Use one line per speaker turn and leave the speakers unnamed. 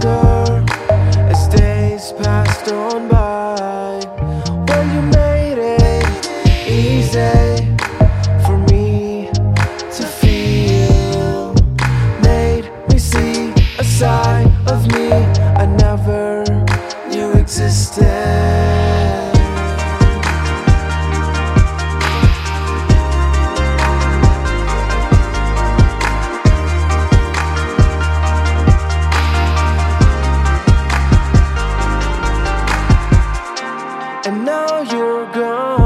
stronger as days passed on by. Well, you made it easy for me to feel. Made me see a side of me I never knew existed. now you're gone.